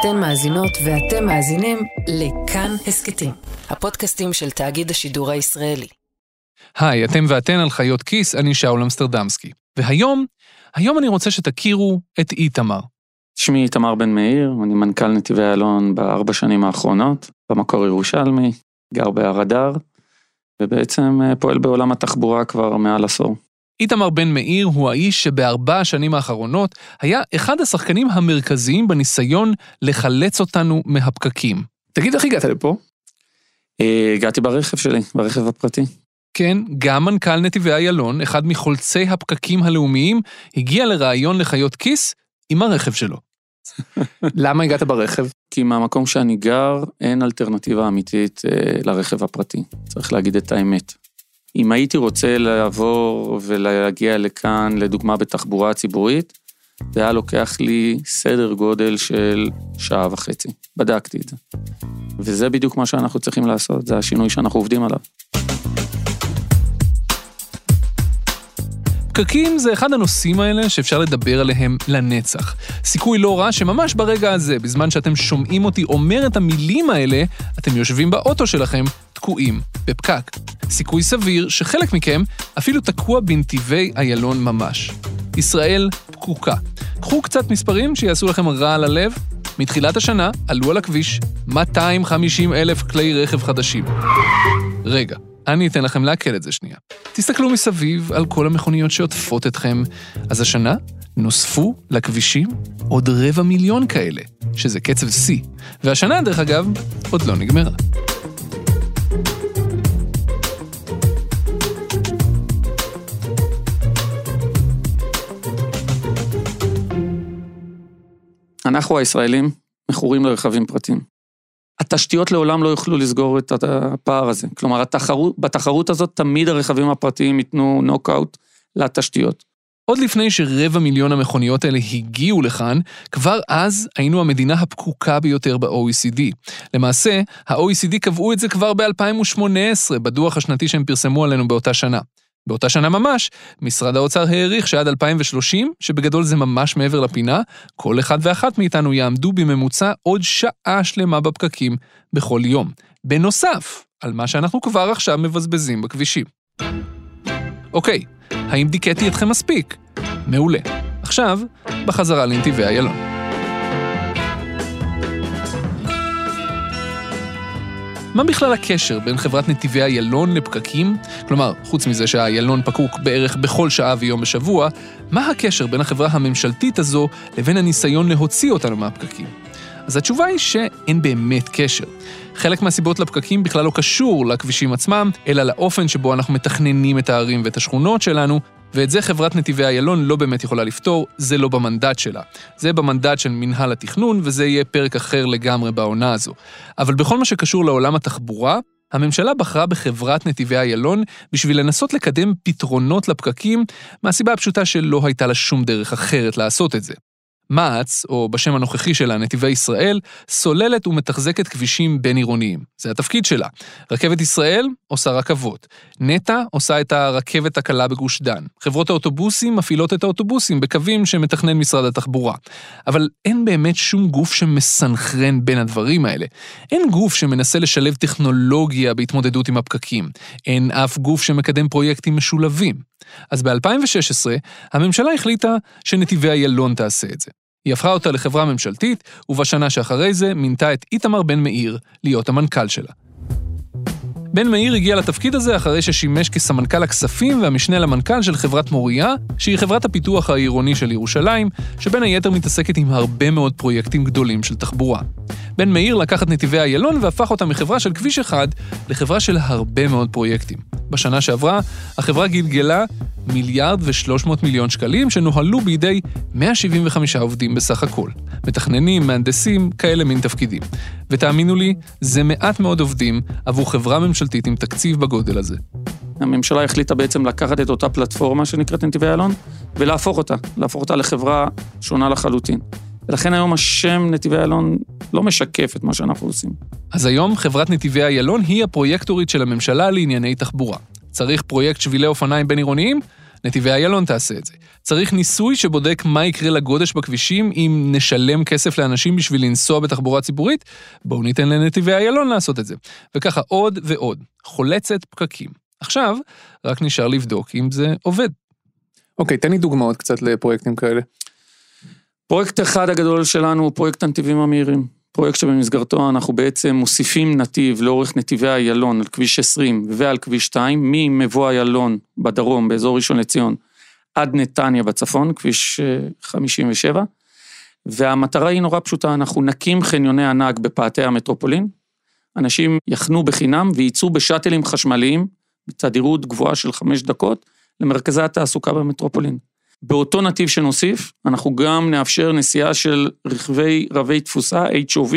אתן מאזינות ואתם מאזינים לכאן הסכתים, הפודקאסטים של תאגיד השידור הישראלי. היי, אתם ואתן על חיות כיס, אני שאול אמסטרדמסקי. והיום, היום אני רוצה שתכירו את איתמר. שמי איתמר בן מאיר, אני מנכ"ל נתיבי איילון בארבע שנים האחרונות, במקור ירושלמי, גר בהר אדר, ובעצם אה, פועל בעולם התחבורה כבר מעל עשור. איתמר בן מאיר הוא האיש שבארבע השנים האחרונות היה אחד השחקנים המרכזיים בניסיון לחלץ אותנו מהפקקים. תגיד, איך הגעת לפה? אה, הגעתי ברכב שלי, ברכב הפרטי. כן, גם מנכ"ל נתיבי איילון, אחד מחולצי הפקקים הלאומיים, הגיע לראיון לחיות כיס עם הרכב שלו. למה הגעת ברכב? כי מהמקום שאני גר, אין אלטרנטיבה אמיתית אה, לרכב הפרטי. צריך להגיד את האמת. אם הייתי רוצה לעבור ולהגיע לכאן, לדוגמה בתחבורה ציבורית, זה היה לוקח לי סדר גודל של שעה וחצי. בדקתי את זה. וזה בדיוק מה שאנחנו צריכים לעשות, זה השינוי שאנחנו עובדים עליו. פקקים זה אחד הנושאים האלה שאפשר לדבר עליהם לנצח. סיכוי לא רע שממש ברגע הזה, בזמן שאתם שומעים אותי אומר את המילים האלה, אתם יושבים באוטו שלכם, תקועים בפקק. סיכוי סביר שחלק מכם אפילו תקוע בנתיבי איילון ממש. ישראל פקוקה. קחו קצת מספרים שיעשו לכם רע על הלב. מתחילת השנה עלו על הכביש 250 אלף כלי רכב חדשים. רגע, אני אתן לכם לעכל את זה שנייה. תסתכלו מסביב על כל המכוניות שעוטפות אתכם. אז השנה נוספו לכבישים עוד רבע מיליון כאלה, שזה קצב שיא. והשנה, דרך אגב, עוד לא נגמרה. אנחנו הישראלים מכורים לרכבים פרטיים. התשתיות לעולם לא יוכלו לסגור את הפער הזה. כלומר, התחרות, בתחרות הזאת תמיד הרכבים הפרטיים ייתנו נוקאוט לתשתיות. עוד לפני שרבע מיליון המכוניות האלה הגיעו לכאן, כבר אז היינו המדינה הפקוקה ביותר ב-OECD. למעשה, ה-OECD קבעו את זה כבר ב-2018, בדוח השנתי שהם פרסמו עלינו באותה שנה. באותה שנה ממש, משרד האוצר העריך שעד 2030, שבגדול זה ממש מעבר לפינה, כל אחד ואחת מאיתנו יעמדו בממוצע עוד שעה שלמה בפקקים בכל יום. בנוסף, על מה שאנחנו כבר עכשיו מבזבזים בכבישים. אוקיי, האם דיכאתי אתכם מספיק? מעולה. עכשיו, בחזרה לנתיבי איילון. מה בכלל הקשר בין חברת נתיבי איילון לפקקים? כלומר, חוץ מזה שהאיילון פקוק בערך בכל שעה ויום בשבוע, מה הקשר בין החברה הממשלתית הזו לבין הניסיון להוציא אותנו מהפקקים? אז התשובה היא שאין באמת קשר. חלק מהסיבות לפקקים בכלל לא קשור לכבישים עצמם, אלא לאופן שבו אנחנו מתכננים את הערים ואת השכונות שלנו, ואת זה חברת נתיבי איילון לא באמת יכולה לפתור, זה לא במנדט שלה. זה במנדט של מנהל התכנון, וזה יהיה פרק אחר לגמרי בעונה הזו. אבל בכל מה שקשור לעולם התחבורה, הממשלה בחרה בחברת נתיבי איילון בשביל לנסות לקדם פתרונות לפקקים, מהסיבה הפשוטה שלא הייתה לה שום דרך אחרת לעשות את זה. מע"צ, או בשם הנוכחי שלה, נתיבי ישראל, סוללת ומתחזקת כבישים בין-עירוניים. זה התפקיד שלה. רכבת ישראל עושה רכבות. נטע עושה את הרכבת הקלה בגוש דן. חברות האוטובוסים מפעילות את האוטובוסים בקווים שמתכנן משרד התחבורה. אבל אין באמת שום גוף שמסנכרן בין הדברים האלה. אין גוף שמנסה לשלב טכנולוגיה בהתמודדות עם הפקקים. אין אף גוף שמקדם פרויקטים משולבים. אז ב-2016, הממשלה החליטה שנתיבי איילון תעשה את זה. היא הפכה אותה לחברה ממשלתית, ובשנה שאחרי זה מינתה את איתמר בן מאיר להיות המנכ"ל שלה. בן מאיר הגיע לתפקיד הזה אחרי ששימש כסמנכ"ל הכספים והמשנה למנכ"ל של חברת מוריה, שהיא חברת הפיתוח העירוני של ירושלים, שבין היתר מתעסקת עם הרבה מאוד פרויקטים גדולים של תחבורה. בן מאיר לקח את נתיבי איילון והפך אותה מחברה של כביש אחד לחברה של הרבה מאוד פרויקטים. בשנה שעברה, החברה גלגלה מיליארד ושלוש מאות מיליון שקלים שנוהלו בידי 175 עובדים בסך הכל. מתכננים, מהנדסים, כאלה מין תפקידים. ותאמינו לי, זה מעט מאוד עובדים עבור חברה ממשלתית עם תקציב בגודל הזה. הממשלה החליטה בעצם לקחת את אותה פלטפורמה שנקראת נתיבי איילון ולהפוך אותה, להפוך אותה לחברה שונה לחלוטין. ולכן היום השם נתיבי איילון לא משקף את מה שאנחנו עושים. אז היום חברת נתיבי איילון היא הפרויקטורית של הממשלה לענייני תחבורה. צריך פרויקט שבילי אופניים בין-עירוניים? נתיבי איילון תעשה את זה. צריך ניסוי שבודק מה יקרה לגודש בכבישים אם נשלם כסף לאנשים בשביל לנסוע בתחבורה ציבורית? בואו ניתן לנתיבי איילון לעשות את זה. וככה עוד ועוד. חולצת פקקים. עכשיו, רק נשאר לבדוק אם זה עובד. אוקיי, תן לי דוגמאות קצת לפרויקטים כאלה. פרויקט אחד הגדול שלנו הוא פרויקט הנתיבים המהירים. פרויקט שבמסגרתו אנחנו בעצם מוסיפים נתיב לאורך נתיבי איילון על כביש 20 ועל כביש 2, ממבוא איילון בדרום, באזור ראשון לציון, עד נתניה בצפון, כביש 57. אה, והמטרה היא נורא פשוטה, אנחנו נקים חניוני ענק בפאתי המטרופולין, אנשים יחנו בחינם וייצאו בשאטלים חשמליים, בתדירות גבוהה של חמש דקות, למרכזי התעסוקה במטרופולין. באותו נתיב שנוסיף, אנחנו גם נאפשר נסיעה של רכבי רבי תפוסה, HOV,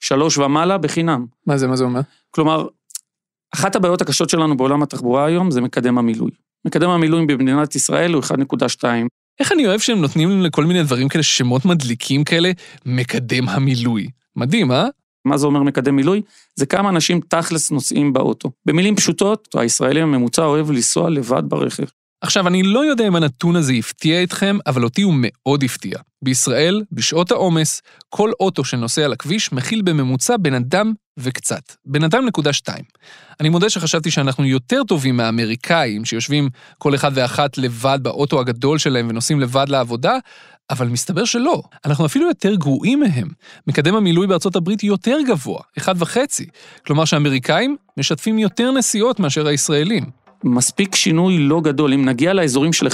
שלוש ומעלה, בחינם. מה זה, מה זה אומר? כלומר, אחת הבעיות הקשות שלנו בעולם התחבורה היום זה מקדם המילוי. מקדם המילוי במדינת ישראל הוא 1.2. איך אני אוהב שהם נותנים לכל מיני דברים כאלה, שמות מדליקים כאלה, מקדם המילוי. מדהים, אה? מה זה אומר מקדם מילוי? זה כמה אנשים תכלס נוסעים באוטו. במילים פשוטות, הישראלי הממוצע אוהב לנסוע לבד ברכב. עכשיו, אני לא יודע אם הנתון הזה הפתיע אתכם, אבל אותי הוא מאוד הפתיע. בישראל, בשעות העומס, כל אוטו שנוסע על הכביש מכיל בממוצע בן אדם וקצת. בן אדם נקודה שתיים. אני מודה שחשבתי שאנחנו יותר טובים מהאמריקאים, שיושבים כל אחד ואחת לבד באוטו הגדול שלהם ונוסעים לבד לעבודה, אבל מסתבר שלא. אנחנו אפילו יותר גרועים מהם. מקדם המילוי בארצות הברית יותר גבוה, אחד וחצי. כלומר שהאמריקאים משתפים יותר נסיעות מאשר הישראלים. מספיק שינוי לא גדול. אם נגיע לאזורים של 1.5,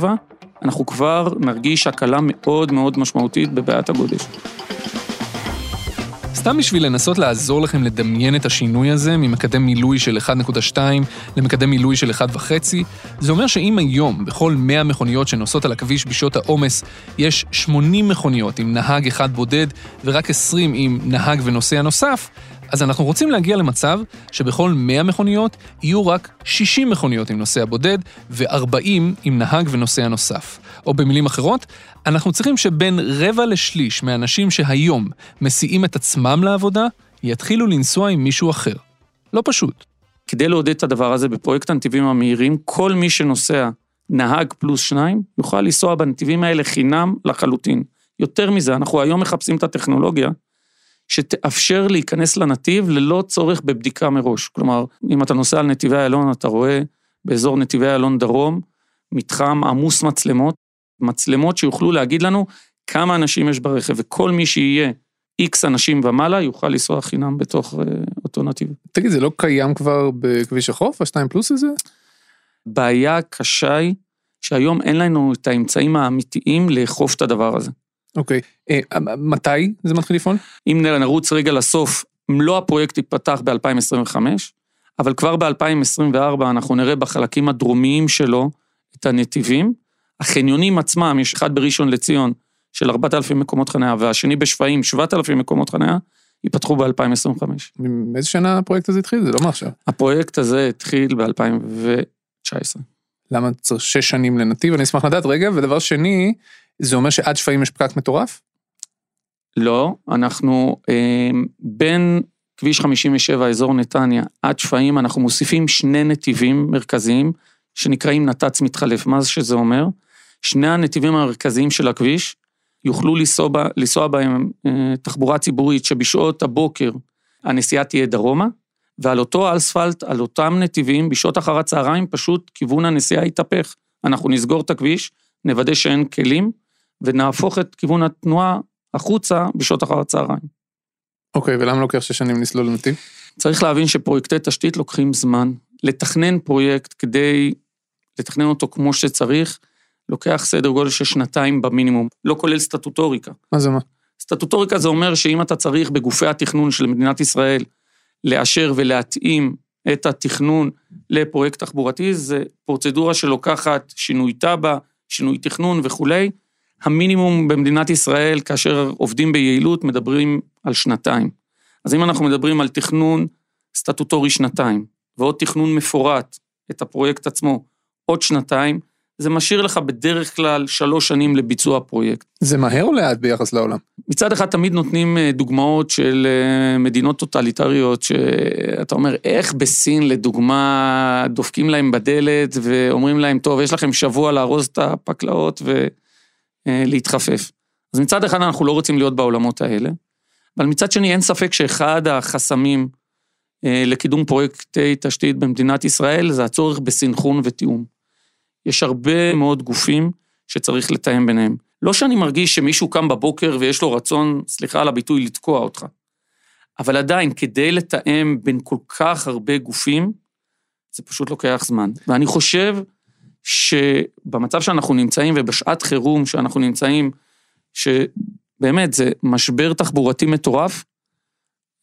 1.7, אנחנו כבר נרגיש הקלה מאוד מאוד משמעותית בבעיית הגודש. סתם בשביל לנסות לעזור לכם לדמיין את השינוי הזה ממקדם מילוי של 1.2 למקדם מילוי של 1.5, זה אומר שאם היום בכל 100 מכוניות שנוסעות על הכביש בשעות העומס יש 80 מכוניות עם נהג אחד בודד ורק 20 עם נהג ונוסע נוסף, אז אנחנו רוצים להגיע למצב שבכל 100 מכוניות יהיו רק 60 מכוניות עם נוסע בודד ו-40 עם נהג ונוסע נוסף. או במילים אחרות, אנחנו צריכים שבין רבע לשליש מהאנשים שהיום מסיעים את עצמם לעבודה, יתחילו לנסוע עם מישהו אחר. לא פשוט. כדי לעודד את הדבר הזה בפרויקט הנתיבים המהירים, כל מי שנוסע נהג פלוס שניים, יוכל לנסוע בנתיבים האלה חינם לחלוטין. יותר מזה, אנחנו היום מחפשים את הטכנולוגיה שתאפשר להיכנס לנתיב ללא צורך בבדיקה מראש. כלומר, אם אתה נוסע על נתיבי איילון, אתה רואה באזור נתיבי איילון דרום, מתחם עמוס מצלמות, מצלמות שיוכלו להגיד לנו כמה אנשים יש ברכב, וכל מי שיהיה איקס אנשים ומעלה יוכל לנסוע חינם בתוך uh, אותו נתיב. תגיד, זה לא קיים כבר בכביש החוף, השתיים פלוס הזה? בעיה קשה היא שהיום אין לנו את האמצעים האמיתיים לאכוף את הדבר הזה. אוקיי, אה, מתי זה מתחיל לפעול? אם נרוץ רגע לסוף, מלוא הפרויקט ייפתח ב-2025, אבל כבר ב-2024 אנחנו נראה בחלקים הדרומיים שלו את הנתיבים. החניונים עצמם, יש אחד בראשון לציון של 4,000 מקומות חניה, והשני בשפיים, 7,000 מקומות חניה, ייפתחו ב-2025. מאיזה שנה הפרויקט הזה התחיל? זה לא מעכשיו. הפרויקט הזה התחיל ב-2019. למה צריך שש שנים לנתיב? אני אשמח לדעת רגע, ודבר שני, זה אומר שעד שפיים יש פקק מטורף? לא, אנחנו אה, בין כביש 57, אזור נתניה, עד שפיים, אנחנו מוסיפים שני נתיבים מרכזיים, שנקראים נת"צ מתחלף. מה זה שזה אומר? שני הנתיבים המרכזיים של הכביש יוכלו לנסוע, לנסוע בהם אה, תחבורה ציבורית שבשעות הבוקר הנסיעה תהיה דרומה, ועל אותו אספלט, על אותם נתיבים, בשעות אחר הצהריים, פשוט כיוון הנסיעה יתהפך. אנחנו נסגור את הכביש, נוודא שאין כלים, ונהפוך את כיוון התנועה החוצה בשעות אחר הצהריים. אוקיי, okay, ולמה לוקח שש שנים לסלול נתיב? צריך להבין שפרויקטי תשתית לוקחים זמן. לתכנן פרויקט כדי לתכנן אותו כמו שצריך, לוקח סדר גודל של שנתיים במינימום, לא כולל סטטוטוריקה. מה זה מה? סטטוטוריקה זה אומר שאם אתה צריך בגופי התכנון של מדינת ישראל לאשר ולהתאים את התכנון לפרויקט תחבורתי, זה פרוצדורה שלוקחת שינוי תב"ע, שינוי תכנון וכולי. המינימום במדינת ישראל, כאשר עובדים ביעילות, מדברים על שנתיים. אז אם אנחנו מדברים על תכנון סטטוטורי שנתיים, ועוד תכנון מפורט, את הפרויקט עצמו, עוד שנתיים, זה משאיר לך בדרך כלל שלוש שנים לביצוע פרויקט. זה מהר או לאט ביחס לעולם? מצד אחד תמיד נותנים אה, דוגמאות של אה, מדינות טוטליטריות, שאתה אומר, איך בסין לדוגמה דופקים להם בדלת ואומרים להם, טוב, יש לכם שבוע לארוז את הפקלאות ולהתחפף. אז מצד אחד אנחנו לא רוצים להיות בעולמות האלה, אבל מצד שני אין ספק שאחד החסמים לקידום פרויקטי תשתית במדינת ישראל זה הצורך בסנכרון ותיאום. יש הרבה מאוד גופים שצריך לתאם ביניהם. לא שאני מרגיש שמישהו קם בבוקר ויש לו רצון, סליחה על הביטוי, לתקוע אותך. אבל עדיין, כדי לתאם בין כל כך הרבה גופים, זה פשוט לוקח זמן. ואני חושב שבמצב שאנחנו נמצאים ובשעת חירום שאנחנו נמצאים, שבאמת זה משבר תחבורתי מטורף,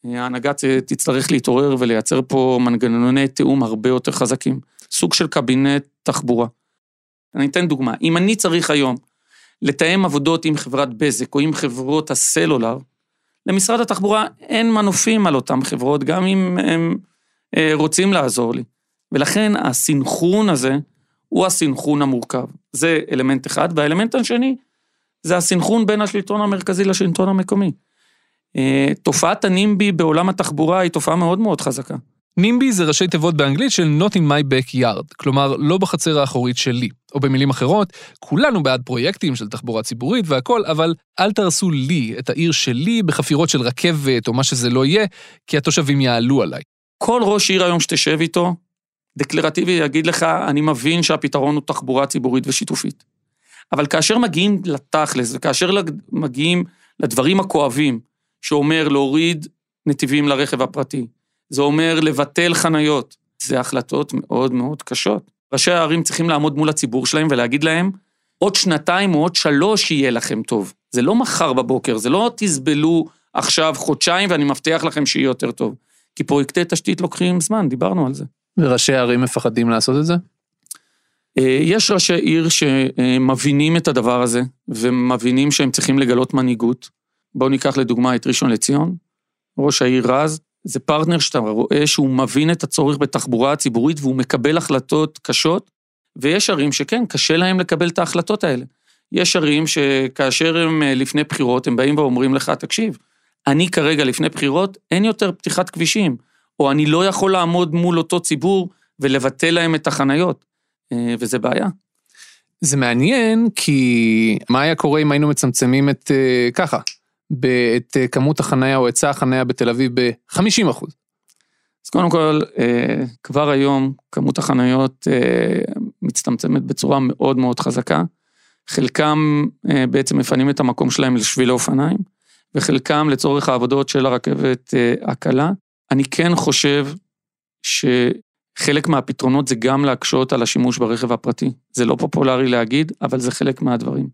ההנהגה תצטרך להתעורר ולייצר פה מנגנוני תיאום הרבה יותר חזקים. סוג של קבינט תחבורה. אני אתן דוגמה, אם אני צריך היום לתאם עבודות עם חברת בזק או עם חברות הסלולר, למשרד התחבורה אין מנופים על אותן חברות, גם אם הם אה, רוצים לעזור לי. ולכן הסינכרון הזה הוא הסינכרון המורכב. זה אלמנט אחד, והאלמנט השני זה הסינכרון בין השלטון המרכזי לשלטון המקומי. אה, תופעת הנימבי בעולם התחבורה היא תופעה מאוד מאוד חזקה. נימבי זה ראשי תיבות באנגלית של Not in my backyard, כלומר, לא בחצר האחורית שלי. או במילים אחרות, כולנו בעד פרויקטים של תחבורה ציבורית והכול, אבל אל תהרסו לי, את העיר שלי, בחפירות של רכבת או מה שזה לא יהיה, כי התושבים יעלו עליי. כל ראש עיר היום שתשב איתו, דקלרטיבי יגיד לך, אני מבין שהפתרון הוא תחבורה ציבורית ושיתופית. אבל כאשר מגיעים לתכלס, וכאשר מגיעים לדברים הכואבים, שאומר להוריד נתיבים לרכב הפרטי, זה אומר לבטל חניות. זה החלטות מאוד מאוד קשות. ראשי הערים צריכים לעמוד מול הציבור שלהם ולהגיד להם, עוד שנתיים או עוד שלוש יהיה לכם טוב. זה לא מחר בבוקר, זה לא תסבלו עכשיו חודשיים ואני מבטיח לכם שיהיה יותר טוב. כי פרויקטי תשתית לוקחים זמן, דיברנו על זה. וראשי הערים מפחדים לעשות את זה? אה, יש ראשי עיר שמבינים את הדבר הזה, ומבינים שהם צריכים לגלות מנהיגות. בואו ניקח לדוגמה את ראשון לציון, ראש העיר רז, זה פרטנר שאתה רואה שהוא מבין את הצורך בתחבורה הציבורית והוא מקבל החלטות קשות, ויש ערים שכן, קשה להם לקבל את ההחלטות האלה. יש ערים שכאשר הם אה, לפני בחירות, הם באים ואומרים לך, תקשיב, אני כרגע לפני בחירות, אין יותר פתיחת כבישים, או אני לא יכול לעמוד מול אותו ציבור ולבטל להם את החניות, אה, וזה בעיה. זה מעניין, כי מה היה קורה אם היינו מצמצמים את, אה, ככה, את אה, כמות החניה או היצע החניה בתל אביב ב-50 אחוז. אז קודם כל, כבר היום כמות החניות מצטמצמת בצורה מאוד מאוד חזקה. חלקם בעצם מפנים את המקום שלהם לשבילי אופניים, וחלקם לצורך העבודות של הרכבת הקלה. אני כן חושב שחלק מהפתרונות זה גם להקשות על השימוש ברכב הפרטי. זה לא פופולרי להגיד, אבל זה חלק מהדברים.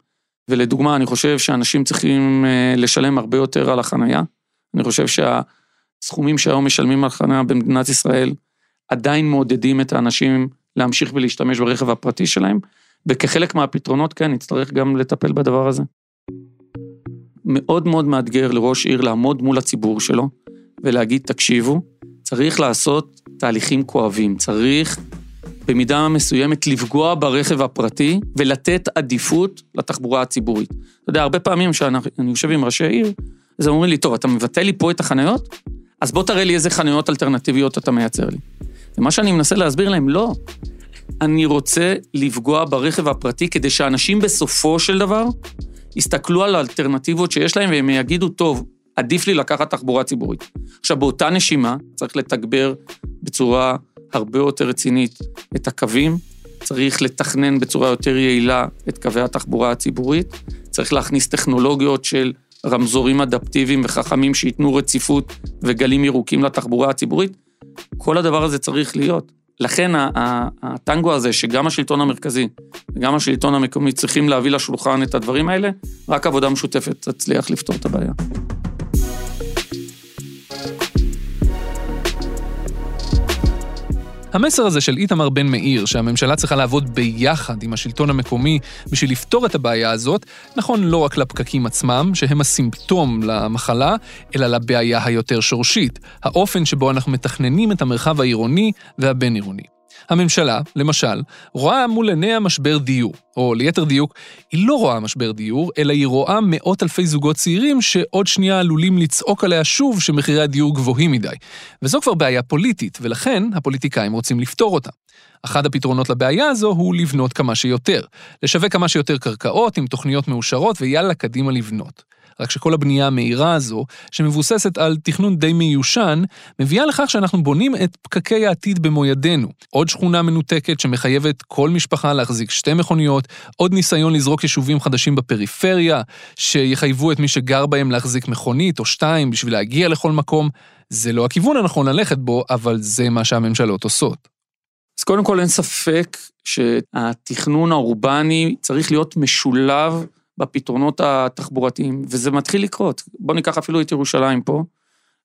ולדוגמה, אני חושב שאנשים צריכים אה, לשלם הרבה יותר על החנייה. אני חושב שהסכומים שהיום משלמים על חנייה במדינת ישראל עדיין מעודדים את האנשים להמשיך ולהשתמש ברכב הפרטי שלהם, וכחלק מהפתרונות, כן, נצטרך גם לטפל בדבר הזה. מאוד מאוד מאתגר לראש עיר לעמוד מול הציבור שלו ולהגיד, תקשיבו, צריך לעשות תהליכים כואבים, צריך במידה מסוימת לפגוע ברכב הפרטי ולתת עדיפות לתחבורה הציבורית. אתה יודע, הרבה פעמים כשאני יושב עם ראשי עיר, אז הם אומרים לי, טוב, אתה מבטל לי פה את החניות? אז בוא תראה לי איזה חניות אלטרנטיביות אתה מייצר לי. ומה שאני מנסה להסביר להם, לא. אני רוצה לפגוע ברכב הפרטי כדי שאנשים בסופו של דבר יסתכלו על האלטרנטיבות שיש להם והם יגידו, טוב, עדיף לי לקחת תחבורה ציבורית. עכשיו, באותה נשימה, צריך לתגבר בצורה הרבה יותר רצינית את הקווים, צריך לתכנן בצורה יותר יעילה את קווי התחבורה הציבורית, צריך להכניס טכנולוגיות של רמזורים אדפטיביים וחכמים שייתנו רציפות וגלים ירוקים לתחבורה הציבורית. כל הדבר הזה צריך להיות. לכן הטנגו הזה שגם השלטון המרכזי וגם השלטון המקומי צריכים להביא לשולחן את הדברים האלה, רק עבודה משותפת תצליח לפתור את הבעיה. המסר הזה של איתמר בן מאיר, שהממשלה צריכה לעבוד ביחד עם השלטון המקומי בשביל לפתור את הבעיה הזאת, נכון לא רק לפקקים עצמם, שהם הסימפטום למחלה, אלא לבעיה היותר שורשית, האופן שבו אנחנו מתכננים את המרחב העירוני והבין-עירוני. הממשלה, למשל, רואה מול עיניה משבר דיור, או ליתר דיוק, היא לא רואה משבר דיור, אלא היא רואה מאות אלפי זוגות צעירים שעוד שנייה עלולים לצעוק עליה שוב שמחירי הדיור גבוהים מדי. וזו כבר בעיה פוליטית, ולכן הפוליטיקאים רוצים לפתור אותה. אחד הפתרונות לבעיה הזו הוא לבנות כמה שיותר. לשווק כמה שיותר קרקעות עם תוכניות מאושרות ויאללה קדימה לבנות. רק שכל הבנייה המהירה הזו, שמבוססת על תכנון די מיושן, מביאה לכך שאנחנו בונים את פקקי העתיד במו ידינו. עוד שכונה מנותקת שמחייבת כל משפחה להחזיק שתי מכוניות, עוד ניסיון לזרוק יישובים חדשים בפריפריה, שיחייבו את מי שגר בהם להחזיק מכונית או שתיים בשביל להגיע לכל מקום. זה לא הכיוון הנכון ללכת בו, אבל זה מה שהממשלות עושות. אז קודם כל אין ספק שהתכנון האורבני צריך להיות משולב בפתרונות התחבורתיים, וזה מתחיל לקרות. בואו ניקח אפילו את ירושלים פה,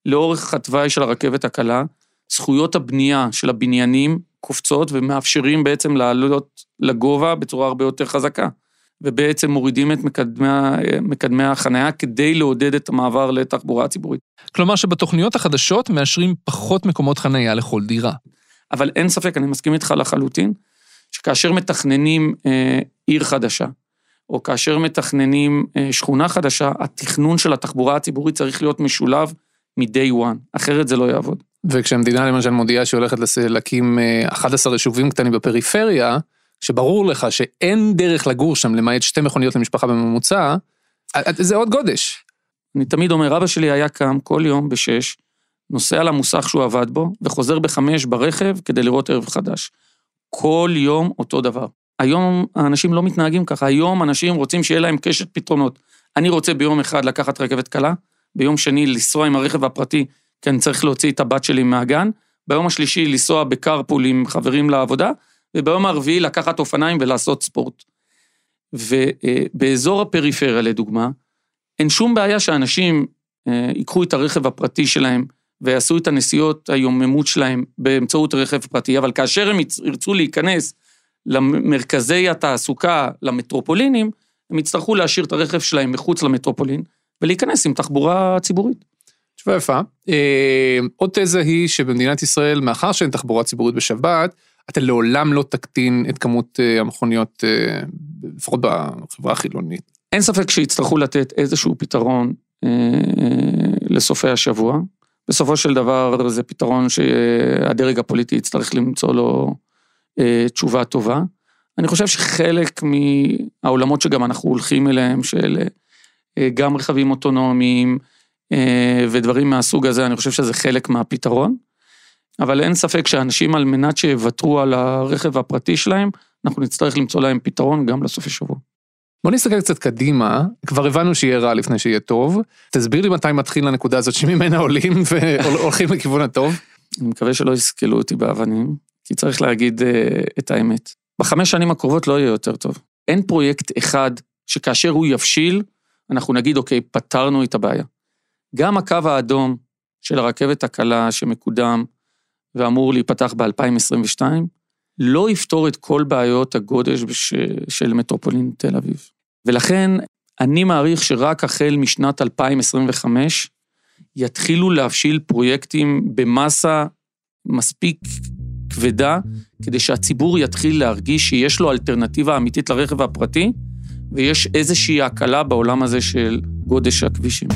לאורך התוואי של הרכבת הקלה, זכויות הבנייה של הבניינים קופצות ומאפשרים בעצם לעלות לגובה בצורה הרבה יותר חזקה. ובעצם מורידים את מקדמי, מקדמי החנייה כדי לעודד את המעבר לתחבורה ציבורית. כלומר שבתוכניות החדשות מאשרים פחות מקומות חנייה לכל דירה. אבל אין ספק, אני מסכים איתך לחלוטין, שכאשר מתכננים אה, עיר חדשה, או כאשר מתכננים אה, שכונה חדשה, התכנון של התחבורה הציבורית צריך להיות משולב מ-day one, אחרת זה לא יעבוד. וכשהמדינה למשל מודיעה שהיא הולכת להקים 11 אה, יישובים קטנים בפריפריה, שברור לך שאין דרך לגור שם למעט שתי מכוניות למשפחה בממוצע, אה, זה עוד גודש. אני תמיד אומר, אבא שלי היה קם כל יום בשש, נוסע למוסך שהוא עבד בו, וחוזר בחמש ברכב כדי לראות ערב חדש. כל יום אותו דבר. היום האנשים לא מתנהגים ככה, היום אנשים רוצים שיהיה להם קשת פתרונות. אני רוצה ביום אחד לקחת רכבת קלה, ביום שני לנסוע עם הרכב הפרטי, כי אני צריך להוציא את הבת שלי מהגן, ביום השלישי לנסוע בקרפול עם חברים לעבודה, וביום הרביעי לקחת אופניים ולעשות ספורט. ובאזור הפריפריה, לדוגמה, אין שום בעיה שאנשים אה, ייקחו את הרכב הפרטי שלהם ויעשו את הנסיעות היוממות שלהם באמצעות רכב פרטי, אבל כאשר הם ירצו להיכנס למרכזי התעסוקה, למטרופולינים, הם יצטרכו להשאיר את הרכב שלהם מחוץ למטרופולין ולהיכנס עם תחבורה ציבורית. תשובה יפה. אה, עוד תזה היא שבמדינת ישראל, מאחר שאין תחבורה ציבורית בשבת, אתה לעולם לא תקטין את כמות אה, המכוניות, אה, לפחות בחברה החילונית. אין ספק שיצטרכו לתת איזשהו פתרון אה, לסופי השבוע. בסופו של דבר זה פתרון שהדרג הפוליטי יצטרך למצוא לו תשובה טובה. אני חושב שחלק מהעולמות שגם אנחנו הולכים אליהם, של אה, גם רכבים אוטונומיים אה, ודברים מהסוג הזה, אני חושב שזה חלק מהפתרון. אבל אין ספק שאנשים על מנת שיוותרו על הרכב הפרטי שלהם, אנחנו נצטרך למצוא להם פתרון גם לסופי שבוע. בוא נסתכל קצת קדימה, כבר הבנו שיהיה רע לפני שיהיה טוב. תסביר לי מתי מתחיל הנקודה הזאת שממנה עולים והולכים לכיוון הטוב. אני מקווה שלא יסכלו אותי באבנים. כי צריך להגיד uh, את האמת. בחמש שנים הקרובות לא יהיה יותר טוב. אין פרויקט אחד שכאשר הוא יבשיל, אנחנו נגיד, אוקיי, פתרנו את הבעיה. גם הקו האדום של הרכבת הקלה שמקודם ואמור להיפתח ב-2022, לא יפתור את כל בעיות הגודש בש... של מטרופולין תל אביב. ולכן, אני מעריך שרק החל משנת 2025, יתחילו להבשיל פרויקטים במסה מספיק כבדה, כדי שהציבור יתחיל להרגיש שיש לו אלטרנטיבה אמיתית לרכב הפרטי, ויש איזושהי הקלה בעולם הזה של גודש הכבישים.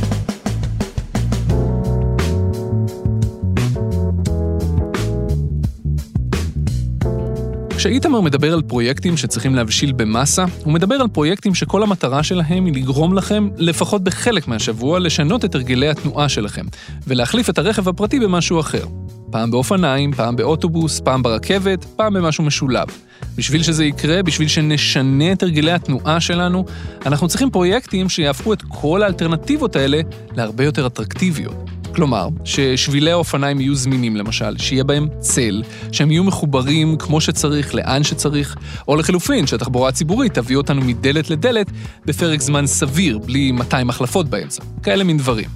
כשאיתמר מדבר על פרויקטים שצריכים להבשיל במאסה, הוא מדבר על פרויקטים שכל המטרה שלהם היא לגרום לכם, לפחות בחלק מהשבוע, לשנות את הרגלי התנועה שלכם, ולהחליף את הרכב הפרטי במשהו אחר. פעם באופניים, פעם באוטובוס, פעם ברכבת, פעם במשהו משולב. בשביל שזה יקרה, בשביל שנשנה את הרגלי התנועה שלנו, אנחנו צריכים פרויקטים שיהפכו את כל האלטרנטיבות האלה להרבה יותר אטרקטיביות. כלומר, ששבילי האופניים יהיו זמינים למשל, שיהיה בהם צל, שהם יהיו מחוברים כמו שצריך, לאן שצריך, או לחלופין, שהתחבורה הציבורית תביא אותנו מדלת לדלת בפרק זמן סביר, בלי 200 החלפות באמצע. כאלה מין דברים.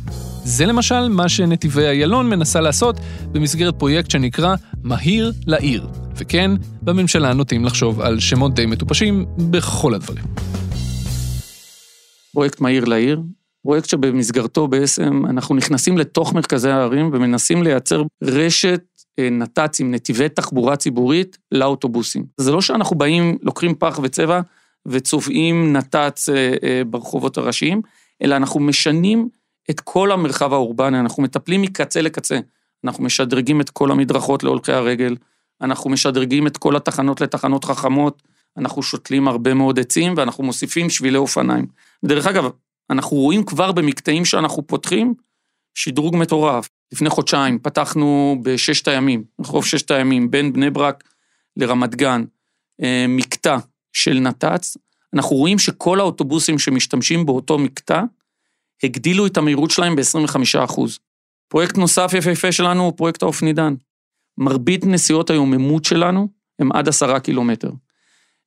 זה למשל מה שנתיבי איילון מנסה לעשות במסגרת פרויקט שנקרא מהיר לעיר. וכן, בממשלה נוטים לחשוב על שמות די מטופשים בכל הדברים. פרויקט מהיר לעיר, פרויקט שבמסגרתו בעצם אנחנו נכנסים לתוך מרכזי הערים ומנסים לייצר רשת אה, נת"צים, נתיבי תחבורה ציבורית, לאוטובוסים. זה לא שאנחנו באים, לוקחים פח וצבע וצובעים נת"צ אה, אה, ברחובות הראשיים, אלא אנחנו משנים את כל המרחב האורבני, אנחנו מטפלים מקצה לקצה. אנחנו משדרגים את כל המדרכות להולכי הרגל, אנחנו משדרגים את כל התחנות לתחנות חכמות, אנחנו שותלים הרבה מאוד עצים ואנחנו מוסיפים שבילי אופניים. דרך אגב, אנחנו רואים כבר במקטעים שאנחנו פותחים, שדרוג מטורף. לפני חודשיים פתחנו בששת הימים, רחוב ששת הימים, בין בני ברק לרמת גן, אה, מקטע של נת"צ, אנחנו רואים שכל האוטובוסים שמשתמשים באותו מקטע, הגדילו את המהירות שלהם ב-25%. פרויקט נוסף יפהפה שלנו הוא פרויקט האופנידן. מרבית נסיעות היוממות שלנו הם עד עשרה קילומטר.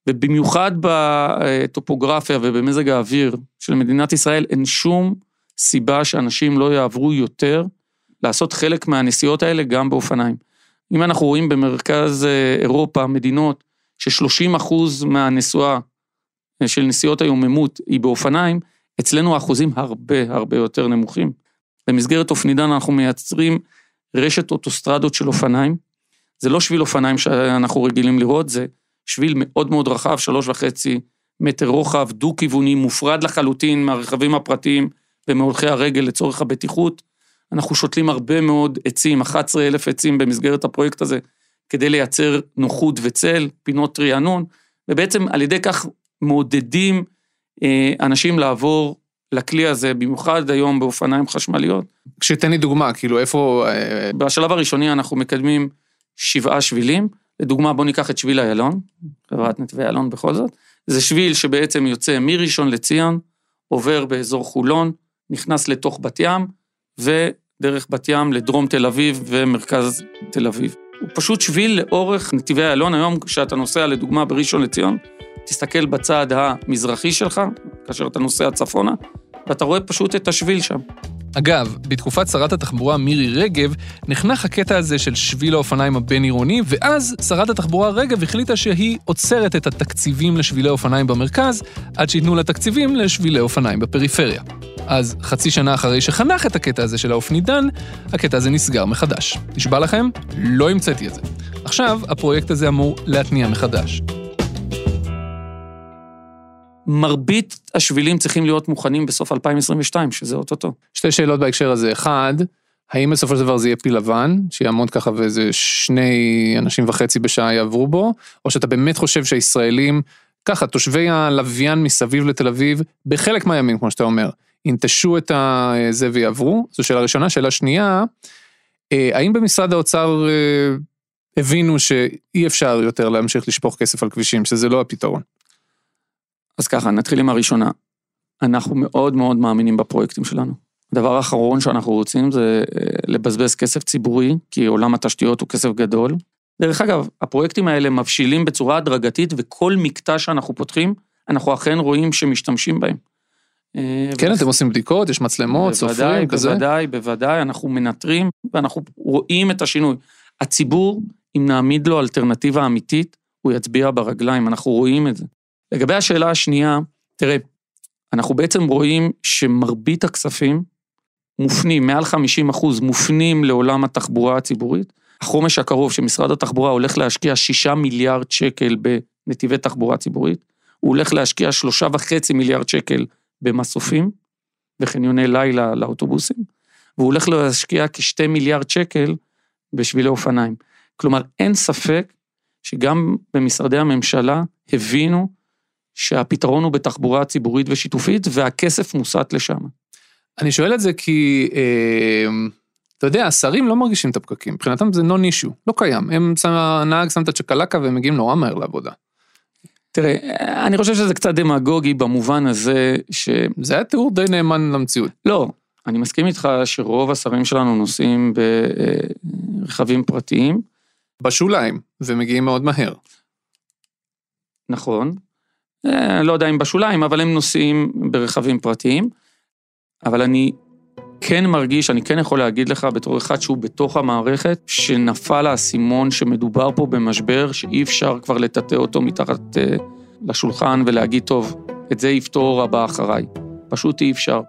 ובמיוחד בטופוגרפיה ובמזג האוויר של מדינת ישראל, אין שום סיבה שאנשים לא יעברו יותר לעשות חלק מהנסיעות האלה גם באופניים. אם אנחנו רואים במרכז אה, אירופה מדינות ש-30 אחוז מהנסועה אה, של נסיעות היוממות היא באופניים, אצלנו האחוזים הרבה הרבה יותר נמוכים. במסגרת אופנידן אנחנו מייצרים רשת אוטוסטרדות של אופניים. זה לא שביל אופניים שאנחנו רגילים לראות, זה שביל מאוד מאוד רחב, שלוש וחצי מטר רוחב, דו-כיווני, מופרד לחלוטין מהרכבים הפרטיים ומהולכי הרגל לצורך הבטיחות. אנחנו שותלים הרבה מאוד עצים, 11 אלף עצים במסגרת הפרויקט הזה, כדי לייצר נוחות וצל, פינות רענון, ובעצם על ידי כך מעודדים אה, אנשים לעבור לכלי הזה, במיוחד היום באופניים חשמליות. כשתן לי דוגמה, כאילו איפה... אה, בשלב הראשוני אנחנו מקדמים שבעה שבילים, לדוגמה בוא ניקח את שביל איילון, חברת נתיבי איילון בכל זאת, זה שביל שבעצם יוצא מראשון לציון, עובר באזור חולון, נכנס לתוך בת ים, ודרך בת ים לדרום תל אביב ומרכז תל אביב. הוא פשוט שביל לאורך נתיבי איילון, היום כשאתה נוסע לדוגמה בראשון לציון, תסתכל בצד המזרחי שלך, כאשר אתה נוסע צפונה, ואתה רואה פשוט את השביל שם. אגב, בתקופת שרת התחבורה מירי רגב, נחנך הקטע הזה של שביל האופניים הבין-עירוני, ואז שרת התחבורה רגב החליטה שהיא עוצרת את התקציבים לשבילי אופניים במרכז, עד שייתנו לה תקציבים לשבילי אופניים בפריפריה. אז חצי שנה אחרי שחנך את הקטע הזה של האופנידן, הקטע הזה נסגר מחדש. נשבע לכם? לא המצאתי את זה. עכשיו, הפרויקט הזה אמור להתניע מחדש. מרבית השבילים צריכים להיות מוכנים בסוף 2022, שזה אוטוטו. שתי שאלות בהקשר הזה. אחד, האם בסופו של דבר זה יהיה פיל לבן, שיעמוד ככה ואיזה שני אנשים וחצי בשעה יעברו בו, או שאתה באמת חושב שהישראלים, ככה, תושבי הלוויין מסביב לתל אביב, בחלק מהימים, כמו שאתה אומר, ינטשו את זה ויעברו? זו שאלה ראשונה. שאלה שנייה, אה, האם במשרד האוצר אה, הבינו שאי אפשר יותר להמשיך לשפוך כסף על כבישים, שזה לא הפתרון? אז ככה, נתחיל עם הראשונה. אנחנו מאוד מאוד מאמינים בפרויקטים שלנו. הדבר האחרון שאנחנו רוצים זה אה, לבזבז כסף ציבורי, כי עולם התשתיות הוא כסף גדול. דרך אגב, הפרויקטים האלה מבשילים בצורה הדרגתית, וכל מקטע שאנחנו פותחים, אנחנו אכן רואים שמשתמשים בהם. אה, כן, אתם עושים בדיקות, יש מצלמות, סופרים, כזה? בוודאי, בוודאי, אנחנו מנטרים, ואנחנו רואים את השינוי. הציבור, אם נעמיד לו אלטרנטיבה אמיתית, הוא יצביע ברגליים, אנחנו רואים את זה. לגבי השאלה השנייה, תראה, אנחנו בעצם רואים שמרבית הכספים מופנים, מעל 50 אחוז מופנים לעולם התחבורה הציבורית. החומש הקרוב שמשרד התחבורה הולך להשקיע 6 מיליארד שקל בנתיבי תחבורה ציבורית, הוא הולך להשקיע 3.5 מיליארד שקל במסופים וחניוני לילה לאוטובוסים, והוא הולך להשקיע כ-2 מיליארד שקל בשבילי אופניים. כלומר, אין ספק שגם במשרדי הממשלה הבינו שהפתרון הוא בתחבורה ציבורית ושיתופית, והכסף מוסט לשם. אני שואל את זה כי, אה, אתה יודע, השרים לא מרגישים את הפקקים, מבחינתם זה נון אישו, לא קיים. הם, הנהג שם את הצ'קלקה והם מגיעים נורא מהר לעבודה. תראה, אני חושב שזה קצת דמגוגי במובן הזה ש... זה היה תיאור די נאמן למציאות. לא, אני מסכים איתך שרוב השרים שלנו נוסעים ברכבים פרטיים. בשוליים, ומגיעים מאוד מהר. נכון, לא יודע אם בשוליים, אבל הם נוסעים ברכבים פרטיים. אבל אני כן מרגיש, אני כן יכול להגיד לך בתור אחד שהוא בתוך המערכת, שנפל האסימון שמדובר פה במשבר שאי אפשר כבר לטאטא אותו מתחת אה, לשולחן ולהגיד, טוב, את זה יפתור הבא אחריי. פשוט אי אפשר.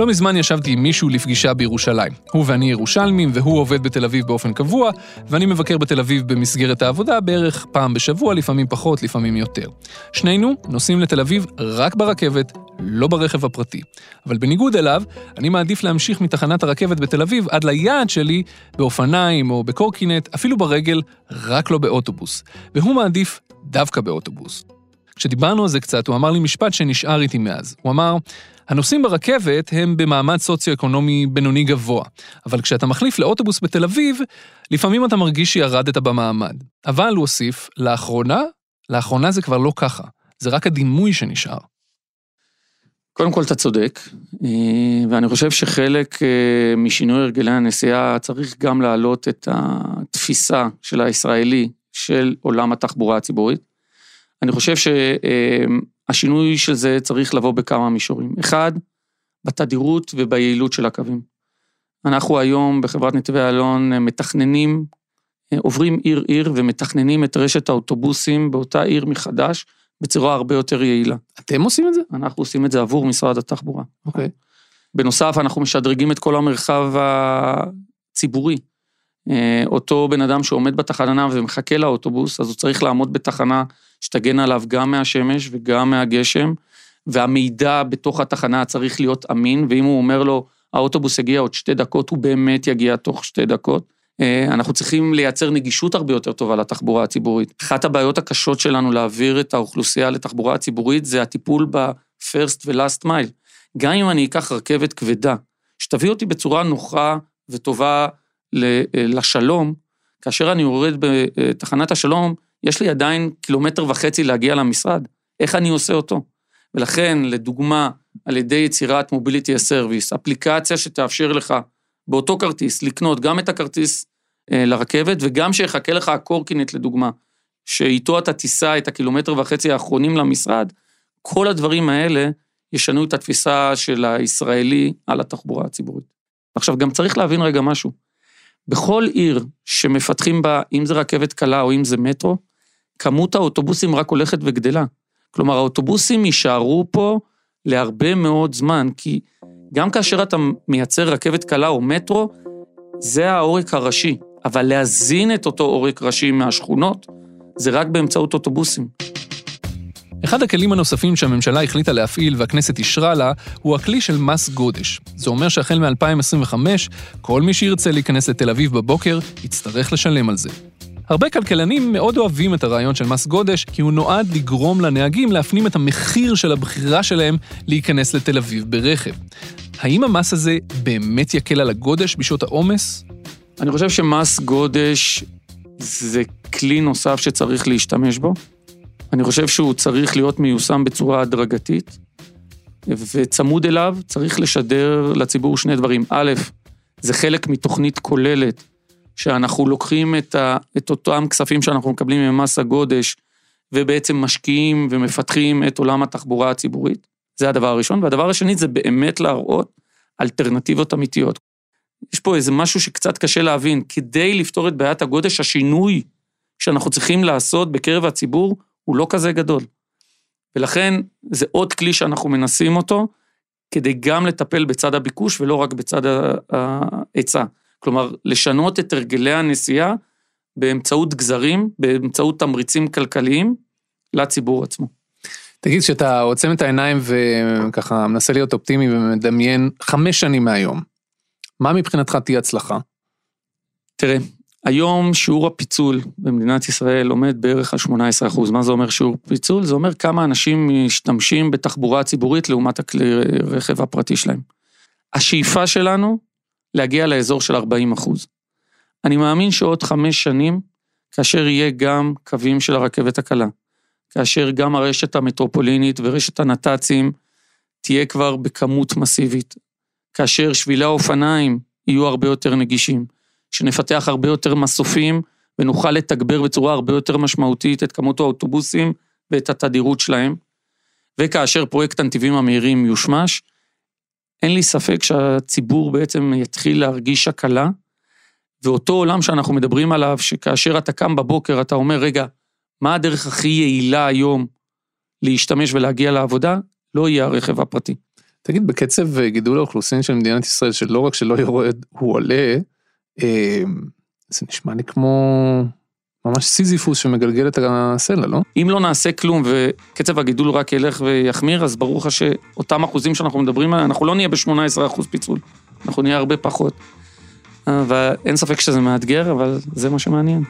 לא מזמן ישבתי עם מישהו לפגישה בירושלים. הוא ואני ירושלמים, והוא עובד בתל אביב באופן קבוע, ואני מבקר בתל אביב במסגרת העבודה בערך פעם בשבוע, לפעמים פחות, לפעמים יותר. שנינו נוסעים לתל אביב רק ברכבת, לא ברכב הפרטי. אבל בניגוד אליו, אני מעדיף להמשיך מתחנת הרכבת בתל אביב עד ליעד שלי באופניים או בקורקינט, אפילו ברגל, רק לא באוטובוס. והוא מעדיף דווקא באוטובוס. כשדיברנו על זה קצת, הוא אמר לי משפט שנשאר איתי מאז. הוא אמר, הנוסעים ברכבת הם במעמד סוציו-אקונומי בינוני גבוה, אבל כשאתה מחליף לאוטובוס בתל אביב, לפעמים אתה מרגיש שירדת במעמד. אבל, הוא הוסיף, לאחרונה, לאחרונה זה כבר לא ככה, זה רק הדימוי שנשאר. קודם כל אתה צודק, אה, ואני חושב שחלק אה, משינוי הרגלי הנסיעה צריך גם להעלות את התפיסה של הישראלי של עולם התחבורה הציבורית. אני חושב שהשינוי של זה צריך לבוא בכמה מישורים. אחד, בתדירות וביעילות של הקווים. אנחנו היום בחברת נתיבי אלון מתכננים, עוברים עיר-עיר ומתכננים את רשת האוטובוסים באותה עיר מחדש, בצורה הרבה יותר יעילה. אתם עושים את זה? אנחנו עושים את זה עבור משרד התחבורה. אוקיי. בנוסף, אנחנו משדרגים את כל המרחב הציבורי. אה, אותו בן אדם שעומד בתחנה ומחכה לאוטובוס, אז הוא צריך לעמוד בתחנה שתגן עליו גם מהשמש וגם מהגשם, והמידע בתוך התחנה צריך להיות אמין, ואם הוא אומר לו, האוטובוס יגיע עוד שתי דקות, הוא באמת יגיע תוך שתי דקות. אה, אנחנו צריכים לייצר נגישות הרבה יותר טובה לתחבורה הציבורית. אחת הבעיות הקשות שלנו להעביר את האוכלוסייה לתחבורה הציבורית זה הטיפול ב-first ו-last mile. גם אם אני אקח רכבת כבדה, שתביא אותי בצורה נוחה וטובה אה, לשלום, כאשר אני יורד בתחנת השלום, יש לי עדיין קילומטר וחצי להגיע למשרד. איך אני עושה אותו? ולכן, לדוגמה, על ידי יצירת mobility service, אפליקציה שתאפשר לך באותו כרטיס לקנות גם את הכרטיס אה, לרכבת וגם שיחכה לך הקורקינט לדוגמה, שאיתו אתה תיסע את הקילומטר וחצי האחרונים למשרד, כל הדברים האלה ישנו את התפיסה של הישראלי על התחבורה הציבורית. עכשיו, גם צריך להבין רגע משהו. בכל עיר שמפתחים בה, אם זה רכבת קלה או אם זה מטרו, כמות האוטובוסים רק הולכת וגדלה. כלומר, האוטובוסים יישארו פה להרבה מאוד זמן, כי גם כאשר אתה מייצר רכבת קלה או מטרו, זה העורק הראשי, אבל להזין את אותו עורק ראשי מהשכונות, זה רק באמצעות אוטובוסים. אחד הכלים הנוספים שהממשלה החליטה להפעיל והכנסת אישרה לה, הוא הכלי של מס גודש. זה אומר שהחל מ-2025, כל מי שירצה להיכנס לתל אביב בבוקר, יצטרך לשלם על זה. הרבה כלכלנים מאוד אוהבים את הרעיון של מס גודש, כי הוא נועד לגרום לנהגים להפנים את המחיר של הבחירה שלהם להיכנס לתל אביב ברכב. האם המס הזה באמת יקל על הגודש בשעות העומס? אני חושב שמס גודש זה כלי נוסף שצריך להשתמש בו. אני חושב שהוא צריך להיות מיושם בצורה הדרגתית, וצמוד אליו צריך לשדר לציבור שני דברים. א', זה חלק מתוכנית כוללת, שאנחנו לוקחים את, ה, את אותם כספים שאנחנו מקבלים ממס הגודש, ובעצם משקיעים ומפתחים את עולם התחבורה הציבורית. זה הדבר הראשון. והדבר השני זה באמת להראות אלטרנטיבות אמיתיות. יש פה איזה משהו שקצת קשה להבין. כדי לפתור את בעיית הגודש, השינוי שאנחנו צריכים לעשות בקרב הציבור הוא לא כזה גדול. ולכן זה עוד כלי שאנחנו מנסים אותו, כדי גם לטפל בצד הביקוש ולא רק בצד ההיצע. כלומר, לשנות את הרגלי הנסיעה באמצעות גזרים, באמצעות תמריצים כלכליים לציבור עצמו. תגיד, כשאתה עוצם את העיניים וככה מנסה להיות אופטימי ומדמיין חמש שנים מהיום, מה מבחינתך תהיה הצלחה? תראה, היום שיעור הפיצול במדינת ישראל עומד בערך על 18 אחוז. מה זה אומר שיעור פיצול? זה אומר כמה אנשים משתמשים בתחבורה ציבורית לעומת הכלי רכב הפרטי שלהם. השאיפה שלנו להגיע לאזור של 40 אחוז. אני מאמין שעוד חמש שנים, כאשר יהיה גם קווים של הרכבת הקלה, כאשר גם הרשת המטרופולינית ורשת הנת"צים תהיה כבר בכמות מסיבית, כאשר שבילי האופניים יהיו הרבה יותר נגישים, שנפתח הרבה יותר מסופים ונוכל לתגבר בצורה הרבה יותר משמעותית את כמות האוטובוסים ואת התדירות שלהם, וכאשר פרויקט הנתיבים המהירים יושמש, אין לי ספק שהציבור בעצם יתחיל להרגיש הקלה, ואותו עולם שאנחנו מדברים עליו, שכאשר אתה קם בבוקר אתה אומר, רגע, מה הדרך הכי יעילה היום להשתמש ולהגיע לעבודה? לא יהיה הרכב הפרטי. תגיד, בקצב גידול האוכלוסין של מדינת ישראל, שלא רק שלא יורד, הוא עולה, אה, זה נשמע לי כמו ממש סיזיפוס שמגלגל את הסלע, לא? אם לא נעשה כלום וקצב הגידול רק ילך ויחמיר, אז ברור לך שאותם אחוזים שאנחנו מדברים עליהם, אנחנו לא נהיה ב-18 אחוז פיצול, אנחנו נהיה הרבה פחות. ואין ספק שזה מאתגר, אבל זה מה שמעניין.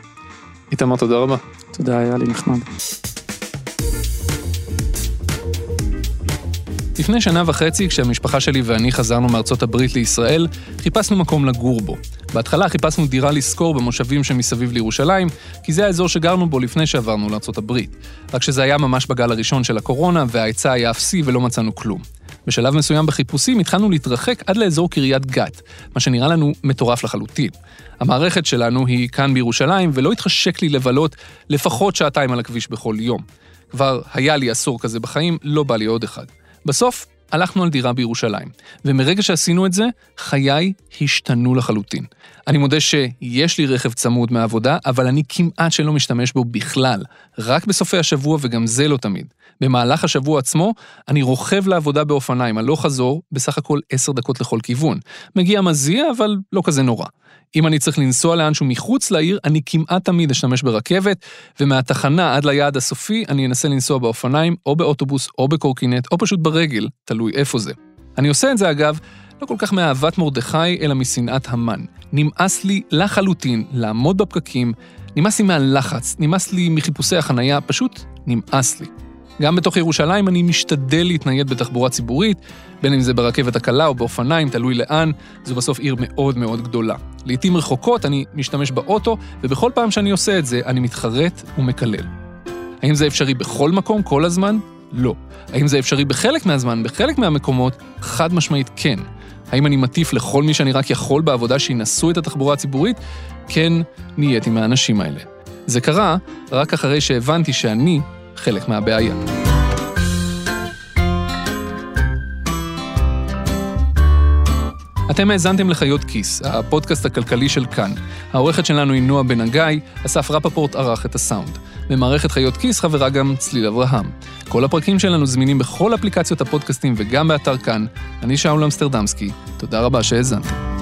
איתמר, תודה רבה. תודה, היה לי נחמד. לפני שנה וחצי, כשהמשפחה שלי ואני חזרנו מארצות הברית לישראל, חיפשנו מקום לגור בו. בהתחלה חיפשנו דירה לשכור במושבים שמסביב לירושלים, כי זה האזור שגרנו בו לפני שעברנו לארצות הברית. רק שזה היה ממש בגל הראשון של הקורונה, וההיצע היה אפסי ולא מצאנו כלום. בשלב מסוים בחיפושים התחלנו להתרחק עד לאזור קריית גת, מה שנראה לנו מטורף לחלוטין. המערכת שלנו היא כאן בירושלים, ולא התחשק לי לבלות לפחות שעתיים על הכביש בכל יום. כבר היה לי עשור כזה בחיים, לא בא לי עוד אחד. בסוף הלכנו על דירה בירושלים, ומרגע שעשינו את זה, חיי השתנו לחלוטין. אני מודה שיש לי רכב צמוד מהעבודה, אבל אני כמעט שלא משתמש בו בכלל, רק בסופי השבוע וגם זה לא תמיד. במהלך השבוע עצמו, אני רוכב לעבודה באופניים, הלוך חזור, בסך הכל עשר דקות לכל כיוון. מגיע מזיע, אבל לא כזה נורא. אם אני צריך לנסוע לאנשהו מחוץ לעיר, אני כמעט תמיד אשתמש ברכבת, ומהתחנה עד ליעד הסופי, אני אנסה לנסוע באופניים, או באוטובוס, או בקורקינט, או פשוט ברגל, תלוי איפה זה. אני עושה את זה, אגב, לא כל כך מאהבת מרדכי, אלא משנאת המן. נמאס לי לחלוטין לעמוד בפקקים, נמאס לי מהלחץ, נמאס לי מחיפושי החנייה, פשוט נמאס לי. גם בתוך ירושלים אני משתדל להתנייד בתחבורה ציבורית, בין אם זה ברכבת הקלה או באופניים, תלוי לאן, זו בסוף עיר מאוד מאוד גדולה. לעתים רחוקות אני משתמש באוטו, ובכל פעם שאני עושה את זה, אני מתחרט ומקלל. האם זה אפשרי בכל מקום, כל הזמן? לא. האם זה אפשרי בחלק מהזמן, בחלק מהמקומות? חד משמעית כן. האם אני מטיף לכל מי שאני רק יכול בעבודה שינסו את התחבורה הציבורית? כן, נהייתי מהאנשים האלה. זה קרה רק אחרי שהבנתי שאני חלק מהבעיה. אתם האזנתם לחיות כיס, הפודקאסט הכלכלי של כאן. העורכת שלנו היא נועה בן הגיא, אסף רפפורט ערך את הסאונד. במערכת חיות כיס חברה גם צליל אברהם. כל הפרקים שלנו זמינים בכל אפליקציות הפודקאסטים וגם באתר כאן. אני שאול אמסטרדמסקי, תודה רבה שהאזנתם.